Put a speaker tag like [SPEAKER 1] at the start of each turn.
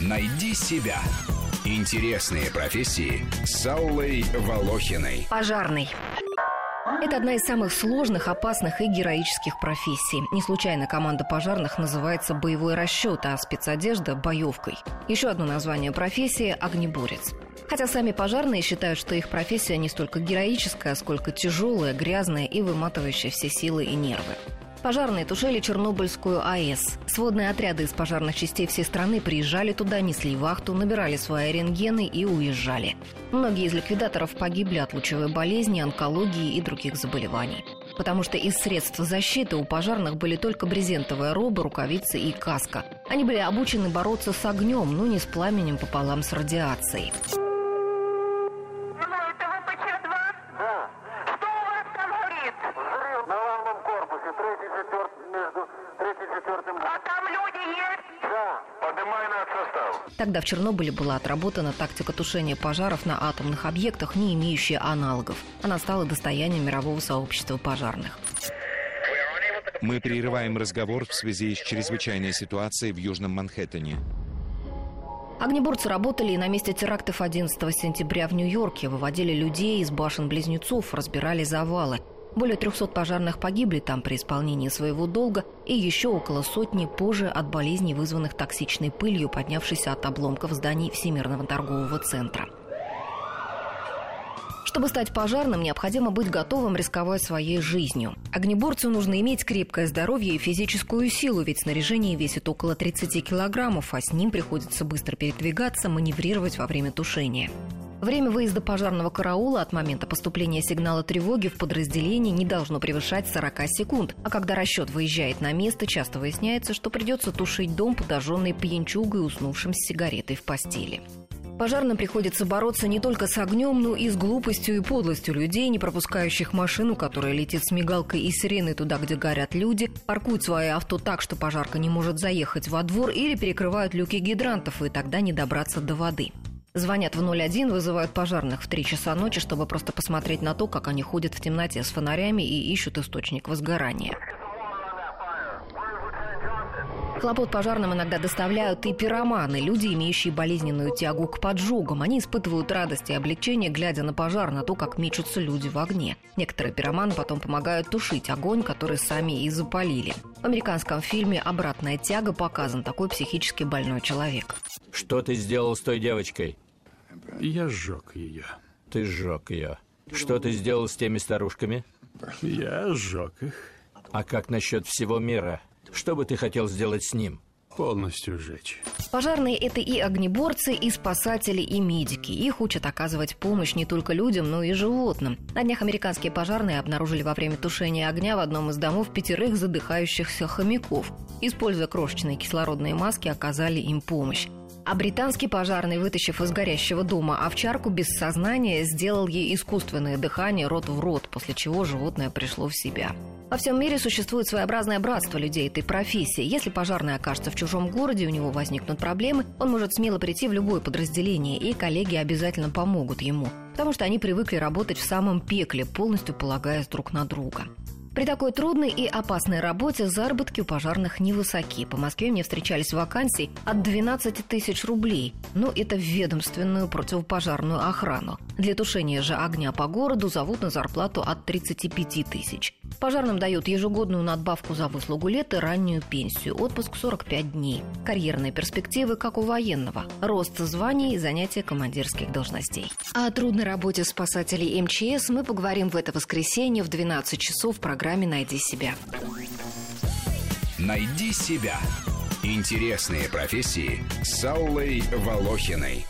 [SPEAKER 1] Найди себя. Интересные профессии с Аллой Волохиной.
[SPEAKER 2] Пожарный. Это одна из самых сложных, опасных и героических профессий. Не случайно команда пожарных называется «боевой расчет», а спецодежда – «боевкой». Еще одно название профессии – «огнеборец». Хотя сами пожарные считают, что их профессия не столько героическая, сколько тяжелая, грязная и выматывающая все силы и нервы. Пожарные тушили Чернобыльскую АЭС. Сводные отряды из пожарных частей всей страны приезжали туда, несли вахту, набирали свои рентгены и уезжали. Многие из ликвидаторов погибли от лучевой болезни, онкологии и других заболеваний. Потому что из средств защиты у пожарных были только брезентовая роба, рукавицы и каска. Они были обучены бороться с огнем, но не с пламенем пополам с радиацией. Тогда в Чернобыле была отработана тактика тушения пожаров на атомных объектах, не имеющая аналогов. Она стала достоянием мирового сообщества пожарных.
[SPEAKER 3] Мы прерываем разговор в связи с чрезвычайной ситуацией в Южном Манхэттене.
[SPEAKER 2] Огнеборцы работали и на месте терактов 11 сентября в Нью-Йорке, выводили людей из башен-близнецов, разбирали завалы. Более 300 пожарных погибли там при исполнении своего долга и еще около сотни позже от болезней, вызванных токсичной пылью, поднявшейся от обломков зданий Всемирного торгового центра. Чтобы стать пожарным, необходимо быть готовым рисковать своей жизнью. Огнеборцу нужно иметь крепкое здоровье и физическую силу, ведь снаряжение весит около 30 килограммов, а с ним приходится быстро передвигаться, маневрировать во время тушения. Время выезда пожарного караула от момента поступления сигнала тревоги в подразделении не должно превышать 40 секунд. А когда расчет выезжает на место, часто выясняется, что придется тушить дом, подожженный пьянчугой, уснувшим с сигаретой в постели. Пожарным приходится бороться не только с огнем, но и с глупостью и подлостью людей, не пропускающих машину, которая летит с мигалкой и сиреной туда, где горят люди, паркуют свои авто так, что пожарка не может заехать во двор или перекрывают люки гидрантов, и тогда не добраться до воды. Звонят в 01, вызывают пожарных в 3 часа ночи, чтобы просто посмотреть на то, как они ходят в темноте с фонарями и ищут источник возгорания. Хлопот пожарным иногда доставляют и пироманы, люди, имеющие болезненную тягу к поджогам. Они испытывают радость и облегчение, глядя на пожар, на то, как мечутся люди в огне. Некоторые пироманы потом помогают тушить огонь, который сами и запалили. В американском фильме «Обратная тяга» показан такой психически больной человек.
[SPEAKER 4] Что ты сделал с той девочкой?
[SPEAKER 5] Я сжег ее.
[SPEAKER 4] Ты сжег ее. Что ты сделал с теми старушками?
[SPEAKER 5] Я сжег их.
[SPEAKER 4] А как насчет всего мира? Что бы ты хотел сделать с ним?
[SPEAKER 5] Полностью сжечь.
[SPEAKER 2] Пожарные – это и огнеборцы, и спасатели, и медики. Их учат оказывать помощь не только людям, но и животным. На днях американские пожарные обнаружили во время тушения огня в одном из домов пятерых задыхающихся хомяков. Используя крошечные кислородные маски, оказали им помощь. А британский пожарный, вытащив из горящего дома овчарку без сознания, сделал ей искусственное дыхание рот в рот, после чего животное пришло в себя. Во всем мире существует своеобразное братство людей этой профессии. Если пожарный окажется в чужом городе, у него возникнут проблемы, он может смело прийти в любое подразделение, и коллеги обязательно помогут ему, потому что они привыкли работать в самом пекле, полностью полагаясь друг на друга. При такой трудной и опасной работе заработки у пожарных невысоки. По Москве мне встречались вакансии от 12 тысяч рублей. Но это в ведомственную противопожарную охрану. Для тушения же огня по городу зовут на зарплату от 35 тысяч. Пожарным дают ежегодную надбавку за выслугу лет и раннюю пенсию. Отпуск 45 дней. Карьерные перспективы, как у военного. Рост званий и занятия командирских должностей. О трудной работе спасателей МЧС мы поговорим в это воскресенье в 12 часов в программе «Найди себя».
[SPEAKER 1] «Найди себя». Интересные профессии с Аллой Волохиной.